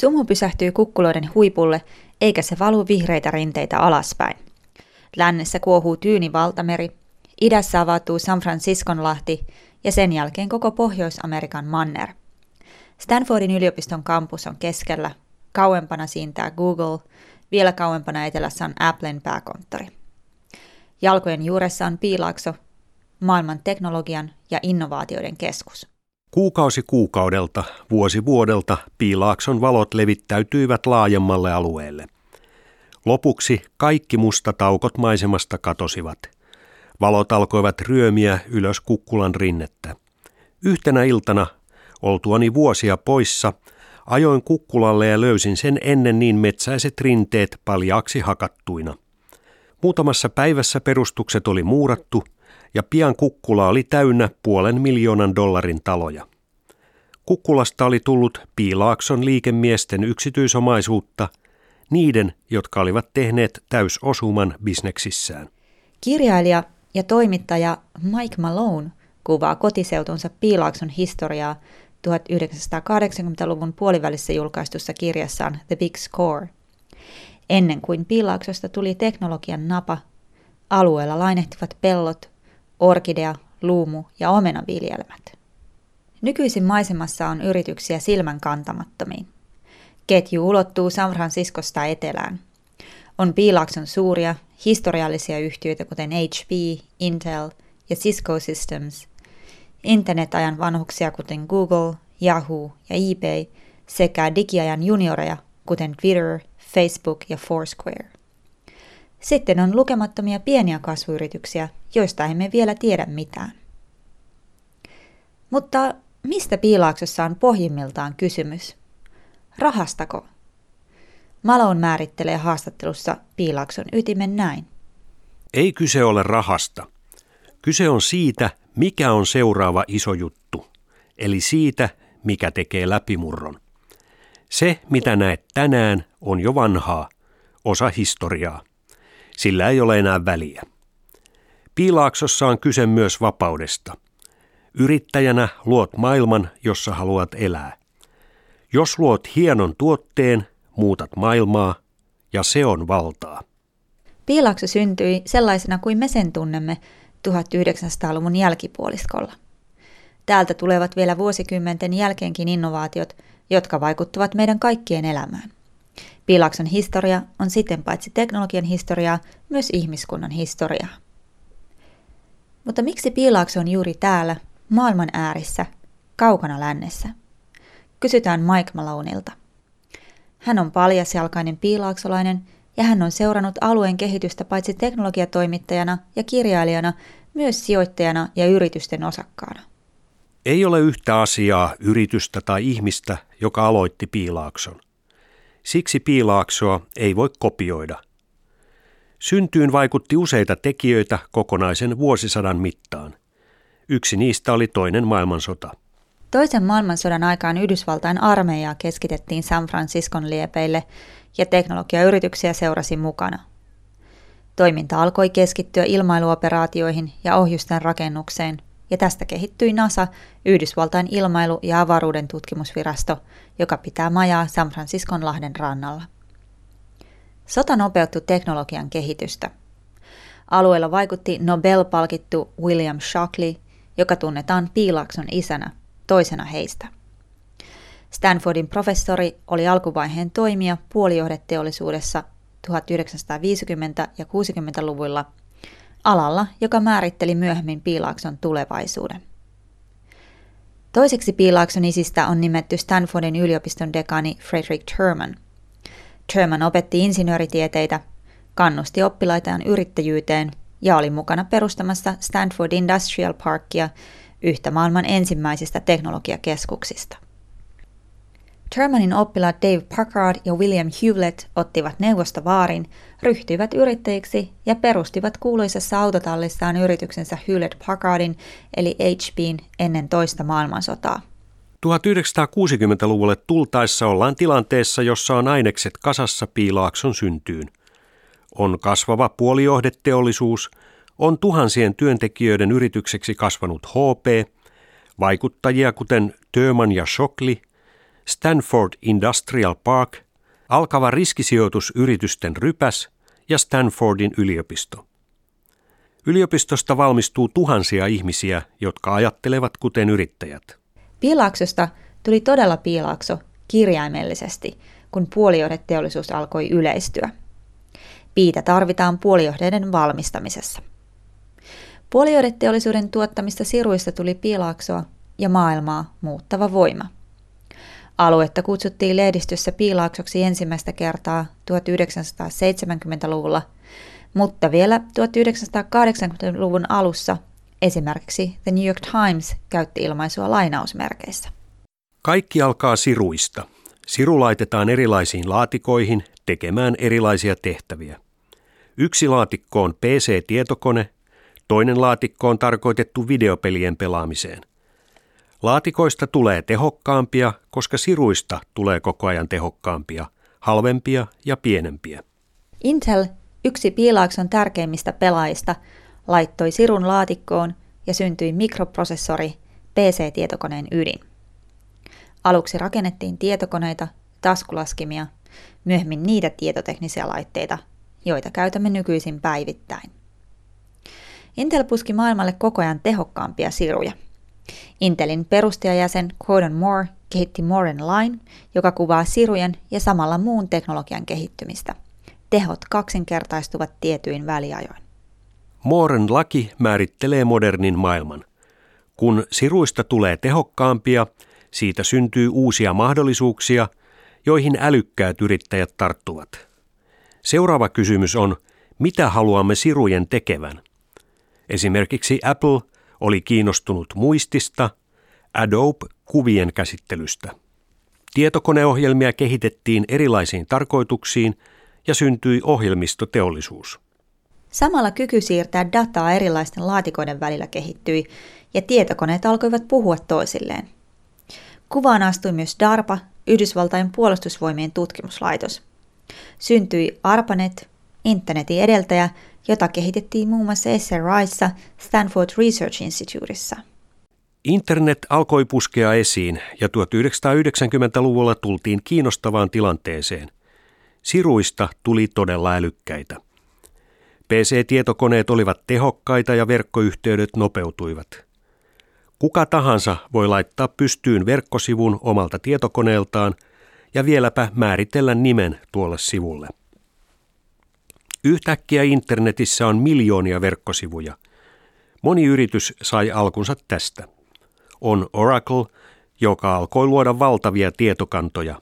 Sumu pysähtyy kukkuloiden huipulle, eikä se valu vihreitä rinteitä alaspäin. Lännessä kuohuu Tyyni valtameri, idässä avautuu San Franciscon lahti ja sen jälkeen koko Pohjois-Amerikan manner. Stanfordin yliopiston kampus on keskellä, kauempana siintää Google, vielä kauempana etelässä on Applen pääkonttori. Jalkojen juuressa on Piilaakso, maailman teknologian ja innovaatioiden keskus. Kuukausi kuukaudelta, vuosi vuodelta Piilaakson valot levittäytyivät laajemmalle alueelle. Lopuksi kaikki mustataukot maisemasta katosivat. Valot alkoivat ryömiä ylös kukkulan rinnettä. Yhtenä iltana, oltuani vuosia poissa, ajoin kukkulalle ja löysin sen ennen niin metsäiset rinteet paljaaksi hakattuina. Muutamassa päivässä perustukset oli muurattu – ja pian kukkula oli täynnä puolen miljoonan dollarin taloja. Kukkulasta oli tullut Piilaakson liikemiesten yksityisomaisuutta, niiden, jotka olivat tehneet täysosuman bisneksissään. Kirjailija ja toimittaja Mike Malone kuvaa kotiseutunsa Piilaakson historiaa 1980-luvun puolivälissä julkaistussa kirjassaan The Big Score. Ennen kuin Piilaaksosta tuli teknologian napa, alueella lainehtivat pellot, orkidea, luumu ja omenaviljelmät. Nykyisin maisemassa on yrityksiä silmän kantamattomiin. Ketju ulottuu San Franciscosta etelään. On Piilakson suuria, historiallisia yhtiöitä kuten HP, Intel ja Cisco Systems, internetajan vanhuksia kuten Google, Yahoo ja eBay sekä digiajan junioreja kuten Twitter, Facebook ja Foursquare. Sitten on lukemattomia pieniä kasvuyrityksiä, joista emme vielä tiedä mitään. Mutta mistä piilaaksossa on pohjimmiltaan kysymys? Rahastako? Malone määrittelee haastattelussa piilaakson ytimen näin. Ei kyse ole rahasta. Kyse on siitä, mikä on seuraava iso juttu, eli siitä, mikä tekee läpimurron. Se, mitä näet tänään, on jo vanhaa, osa historiaa. Sillä ei ole enää väliä. Piilaaksossa on kyse myös vapaudesta. Yrittäjänä luot maailman, jossa haluat elää. Jos luot hienon tuotteen, muutat maailmaa, ja se on valtaa. Piilaakso syntyi sellaisena kuin me sen tunnemme 1900-luvun jälkipuoliskolla. Täältä tulevat vielä vuosikymmenten jälkeenkin innovaatiot, jotka vaikuttavat meidän kaikkien elämään. Piilakson historia on siten paitsi teknologian historiaa, myös ihmiskunnan historiaa. Mutta miksi Piilaakso on juuri täällä, maailman äärissä, kaukana lännessä? Kysytään Mike Maloneilta. Hän on paljasjalkainen piilaaksolainen ja hän on seurannut alueen kehitystä paitsi teknologiatoimittajana ja kirjailijana, myös sijoittajana ja yritysten osakkaana. Ei ole yhtä asiaa, yritystä tai ihmistä, joka aloitti piilaakson. Siksi piilaaksoa ei voi kopioida. Syntyyn vaikutti useita tekijöitä kokonaisen vuosisadan mittaan. Yksi niistä oli toinen maailmansota. Toisen maailmansodan aikaan Yhdysvaltain armeijaa keskitettiin San Franciscon liepeille ja teknologiayrityksiä seurasi mukana. Toiminta alkoi keskittyä ilmailuoperaatioihin ja ohjusten rakennukseen – ja tästä kehittyi NASA, Yhdysvaltain ilmailu- ja avaruuden tutkimusvirasto, joka pitää majaa San Franciscon lahden rannalla. Sota nopeutti teknologian kehitystä. Alueella vaikutti Nobel-palkittu William Shockley, joka tunnetaan Piilakson isänä, toisena heistä. Stanfordin professori oli alkuvaiheen toimija puolijohdeteollisuudessa 1950- ja 60-luvuilla – alalla, joka määritteli myöhemmin Piilaakson tulevaisuuden. Toiseksi Piilaakson isistä on nimetty Stanfordin yliopiston dekani Frederick Terman. Terman opetti insinööritieteitä, kannusti oppilaitaan yrittäjyyteen ja oli mukana perustamassa Stanford Industrial Parkia, yhtä maailman ensimmäisistä teknologiakeskuksista. Termanin oppilaat Dave Packard ja William Hewlett ottivat neuvosta vaarin, ryhtyivät yrittäjiksi ja perustivat kuuluisessa autotallissaan yrityksensä Hewlett Packardin eli HPn ennen toista maailmansotaa. 1960-luvulle tultaessa ollaan tilanteessa, jossa on ainekset kasassa piilaakson syntyyn. On kasvava puolijohdeteollisuus, on tuhansien työntekijöiden yritykseksi kasvanut HP, vaikuttajia kuten Tööman ja Shockley – Stanford Industrial Park, alkava riskisijoitus yritysten rypäs ja Stanfordin yliopisto. Yliopistosta valmistuu tuhansia ihmisiä, jotka ajattelevat kuten yrittäjät. Piilaaksosta tuli todella piilaakso kirjaimellisesti, kun puolijohdeteollisuus alkoi yleistyä. Piitä tarvitaan puolijohdeiden valmistamisessa. Puolijohdeteollisuuden tuottamista siruista tuli piilaaksoa ja maailmaa muuttava voima. Aluetta kutsuttiin lehdistössä piilaaksoksi ensimmäistä kertaa 1970-luvulla, mutta vielä 1980-luvun alussa esimerkiksi The New York Times käytti ilmaisua lainausmerkeissä. Kaikki alkaa siruista. Siru laitetaan erilaisiin laatikoihin tekemään erilaisia tehtäviä. Yksi laatikko on PC-tietokone, toinen laatikko on tarkoitettu videopelien pelaamiseen. Laatikoista tulee tehokkaampia, koska siruista tulee koko ajan tehokkaampia, halvempia ja pienempiä. Intel, yksi Piilaakson tärkeimmistä pelaajista, laittoi sirun laatikkoon ja syntyi mikroprosessori, PC-tietokoneen ydin. Aluksi rakennettiin tietokoneita, taskulaskimia, myöhemmin niitä tietoteknisiä laitteita, joita käytämme nykyisin päivittäin. Intel puski maailmalle koko ajan tehokkaampia siruja. Intelin perustajajäsen Gordon Moore kehitti Moren Line, joka kuvaa sirujen ja samalla muun teknologian kehittymistä. Tehot kaksinkertaistuvat tietyin väliajoin. Mooren laki määrittelee modernin maailman. Kun siruista tulee tehokkaampia, siitä syntyy uusia mahdollisuuksia, joihin älykkäät yrittäjät tarttuvat. Seuraava kysymys on, mitä haluamme sirujen tekevän? Esimerkiksi Apple oli kiinnostunut muistista, Adobe kuvien käsittelystä. Tietokoneohjelmia kehitettiin erilaisiin tarkoituksiin ja syntyi ohjelmistoteollisuus. Samalla kyky siirtää dataa erilaisten laatikoiden välillä kehittyi ja tietokoneet alkoivat puhua toisilleen. Kuvaan astui myös DARPA, Yhdysvaltain puolustusvoimien tutkimuslaitos. Syntyi ARPANET, internetin edeltäjä, jota kehitettiin muun muassa SRIssa Stanford Research Instituteissa. Internet alkoi puskea esiin ja 1990-luvulla tultiin kiinnostavaan tilanteeseen. Siruista tuli todella älykkäitä. PC-tietokoneet olivat tehokkaita ja verkkoyhteydet nopeutuivat. Kuka tahansa voi laittaa pystyyn verkkosivun omalta tietokoneeltaan ja vieläpä määritellä nimen tuolle sivulle. Yhtäkkiä internetissä on miljoonia verkkosivuja. Moni yritys sai alkunsa tästä. On Oracle, joka alkoi luoda valtavia tietokantoja,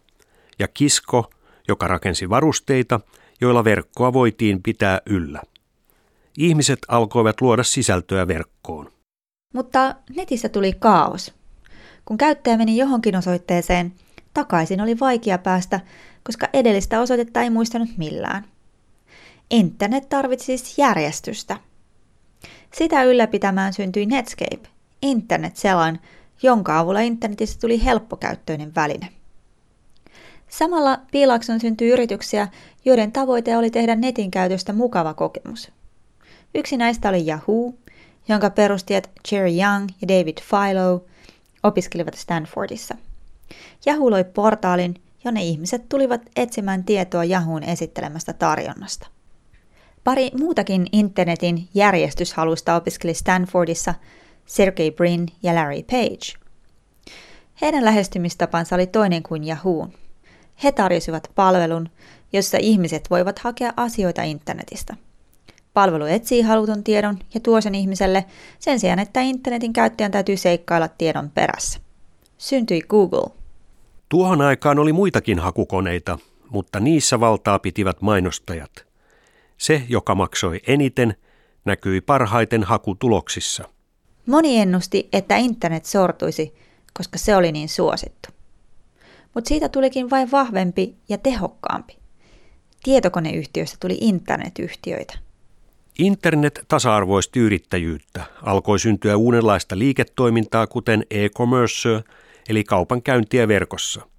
ja Kisko, joka rakensi varusteita, joilla verkkoa voitiin pitää yllä. Ihmiset alkoivat luoda sisältöä verkkoon. Mutta netissä tuli kaos. Kun käyttäjä meni johonkin osoitteeseen, takaisin oli vaikea päästä, koska edellistä osoitetta ei muistanut millään. Internet tarvitsi siis järjestystä. Sitä ylläpitämään syntyi Netscape, internet-selain, jonka avulla internetistä tuli helppokäyttöinen väline. Samalla Piilakson syntyi yrityksiä, joiden tavoite oli tehdä netin käytöstä mukava kokemus. Yksi näistä oli Yahoo, jonka perustajat Jerry Young ja David Philo opiskelivat Stanfordissa. Yahoo loi portaalin, jonne ihmiset tulivat etsimään tietoa Yahoon esittelemästä tarjonnasta. Pari muutakin internetin järjestyshalusta opiskeli Stanfordissa Sergey Brin ja Larry Page. Heidän lähestymistapansa oli toinen kuin Yahoo. He tarjosivat palvelun, jossa ihmiset voivat hakea asioita internetistä. Palvelu etsii halutun tiedon ja tuo sen ihmiselle sen sijaan, että internetin käyttäjän täytyy seikkailla tiedon perässä. Syntyi Google. Tuohon aikaan oli muitakin hakukoneita, mutta niissä valtaa pitivät mainostajat – se, joka maksoi eniten, näkyi parhaiten hakutuloksissa. Moni ennusti, että internet sortuisi, koska se oli niin suosittu. Mutta siitä tulikin vain vahvempi ja tehokkaampi. Tietokoneyhtiöistä tuli internetyhtiöitä. Internet tasa-arvoisti yrittäjyyttä. Alkoi syntyä uudenlaista liiketoimintaa, kuten e-commerce, eli kaupankäyntiä verkossa –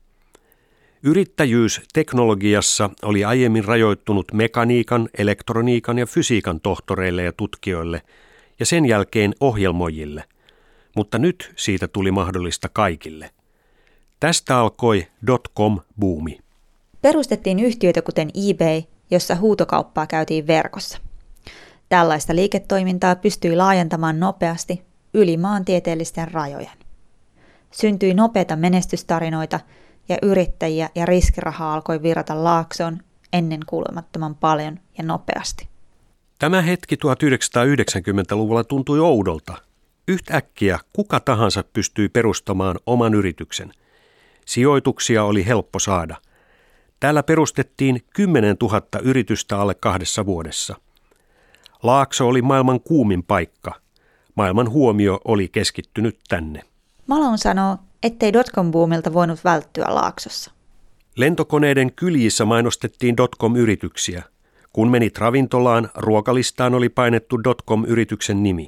Yrittäjyys teknologiassa oli aiemmin rajoittunut mekaniikan, elektroniikan ja fysiikan tohtoreille ja tutkijoille ja sen jälkeen ohjelmoijille, mutta nyt siitä tuli mahdollista kaikille. Tästä alkoi dotcom-buumi. Perustettiin yhtiöitä kuten eBay, jossa huutokauppaa käytiin verkossa. Tällaista liiketoimintaa pystyi laajentamaan nopeasti yli maantieteellisten rajojen. Syntyi nopeita menestystarinoita ja yrittäjiä ja riskirahaa alkoi virata laaksoon ennen kuulemattoman paljon ja nopeasti. Tämä hetki 1990-luvulla tuntui oudolta. Yhtäkkiä kuka tahansa pystyi perustamaan oman yrityksen. Sijoituksia oli helppo saada. Täällä perustettiin 10 000 yritystä alle kahdessa vuodessa. Laakso oli maailman kuumin paikka. Maailman huomio oli keskittynyt tänne. Malone sanoo, ettei dotcom-boomilta voinut välttyä Laaksossa. Lentokoneiden kyljissä mainostettiin dotcom-yrityksiä. Kun menit ravintolaan, ruokalistaan oli painettu dotcom-yrityksen nimi.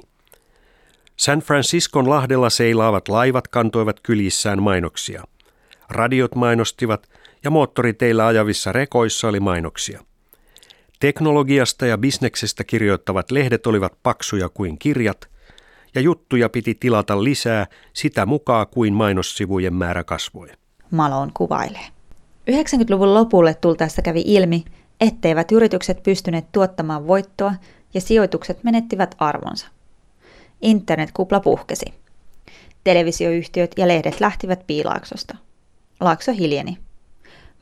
San Franciscon lahdella seilaavat laivat kantoivat kyljissään mainoksia. Radiot mainostivat ja moottoriteillä ajavissa rekoissa oli mainoksia. Teknologiasta ja bisneksestä kirjoittavat lehdet olivat paksuja kuin kirjat, ja juttuja piti tilata lisää sitä mukaan kuin mainossivujen määrä kasvoi. Malon kuvailee. 90-luvun lopulle tultaessa kävi ilmi, etteivät yritykset pystyneet tuottamaan voittoa ja sijoitukset menettivät arvonsa. Internetkupla puhkesi. Televisioyhtiöt ja lehdet lähtivät piilaaksosta. Laakso hiljeni.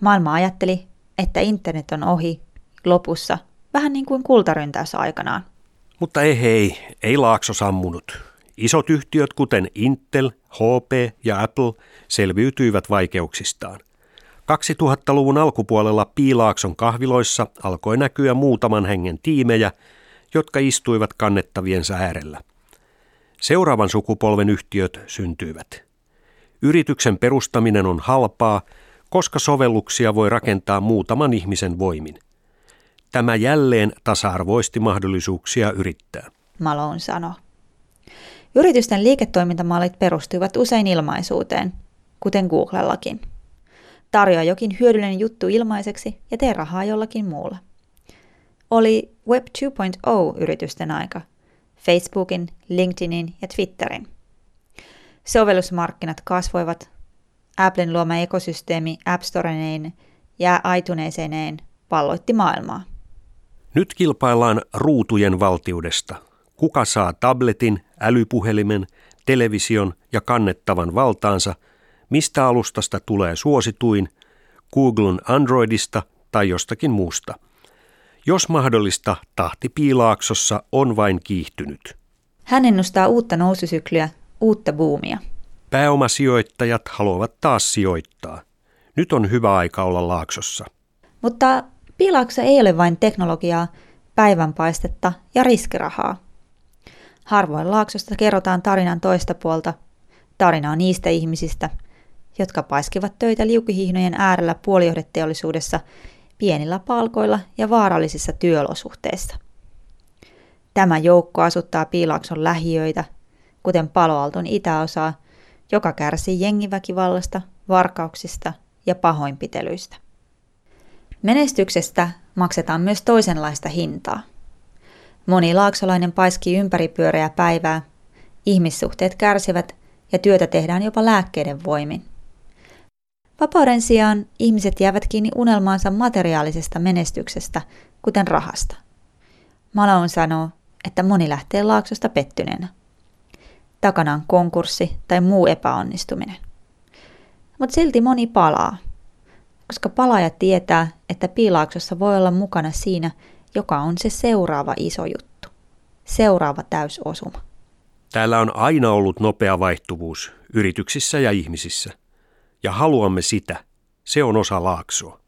Maailma ajatteli, että internet on ohi lopussa, vähän niin kuin kultaryntäys aikanaan. Mutta ei hei, ei laakso sammunut. Isot yhtiöt kuten Intel, HP ja Apple selviytyivät vaikeuksistaan. 2000-luvun alkupuolella Piilaakson kahviloissa alkoi näkyä muutaman hengen tiimejä, jotka istuivat kannettaviensa äärellä. Seuraavan sukupolven yhtiöt syntyivät. Yrityksen perustaminen on halpaa, koska sovelluksia voi rakentaa muutaman ihmisen voimin. Tämä jälleen tasa-arvoisti mahdollisuuksia yrittää. Malone sanoi. Yritysten liiketoimintamallit perustuivat usein ilmaisuuteen, kuten Googlellakin. Tarjoa jokin hyödyllinen juttu ilmaiseksi ja tee rahaa jollakin muulla. Oli Web 2.0-yritysten aika, Facebookin, LinkedInin ja Twitterin. Sovellusmarkkinat kasvoivat, Applen luoma ekosysteemi App Storeneen ja iTuneseineen palloitti maailmaa. Nyt kilpaillaan ruutujen valtiudesta. Kuka saa tabletin, älypuhelimen, television ja kannettavan valtaansa, mistä alustasta tulee suosituin, Googlen Androidista tai jostakin muusta. Jos mahdollista, tahti piilaaksossa on vain kiihtynyt. Hän ennustaa uutta noususykliä, uutta buumia. Pääomasijoittajat haluavat taas sijoittaa. Nyt on hyvä aika olla laaksossa. Mutta piilaakso ei ole vain teknologiaa, päivänpaistetta ja riskirahaa. Harvoin laaksosta kerrotaan tarinan toista puolta. Tarinaa niistä ihmisistä, jotka paiskivat töitä liukihihnojen äärellä puolijohdeteollisuudessa pienillä palkoilla ja vaarallisissa työolosuhteissa. Tämä joukko asuttaa Piilaakson lähiöitä, kuten paloalton itäosaa, joka kärsii jengiväkivallasta, varkauksista ja pahoinpitelyistä. Menestyksestä maksetaan myös toisenlaista hintaa. Moni laaksolainen paiskii ympäripyöreä päivää, ihmissuhteet kärsivät ja työtä tehdään jopa lääkkeiden voimin. Vapauden sijaan ihmiset jäävät kiinni unelmaansa materiaalisesta menestyksestä, kuten rahasta. Malone sanoo, että moni lähtee laaksosta pettyneenä. Takana on konkurssi tai muu epäonnistuminen. Mutta silti moni palaa, koska palaaja tietää, että piilaaksossa voi olla mukana siinä, joka on se seuraava iso juttu. Seuraava täysosuma. Täällä on aina ollut nopea vaihtuvuus yrityksissä ja ihmisissä. Ja haluamme sitä. Se on osa laaksoa.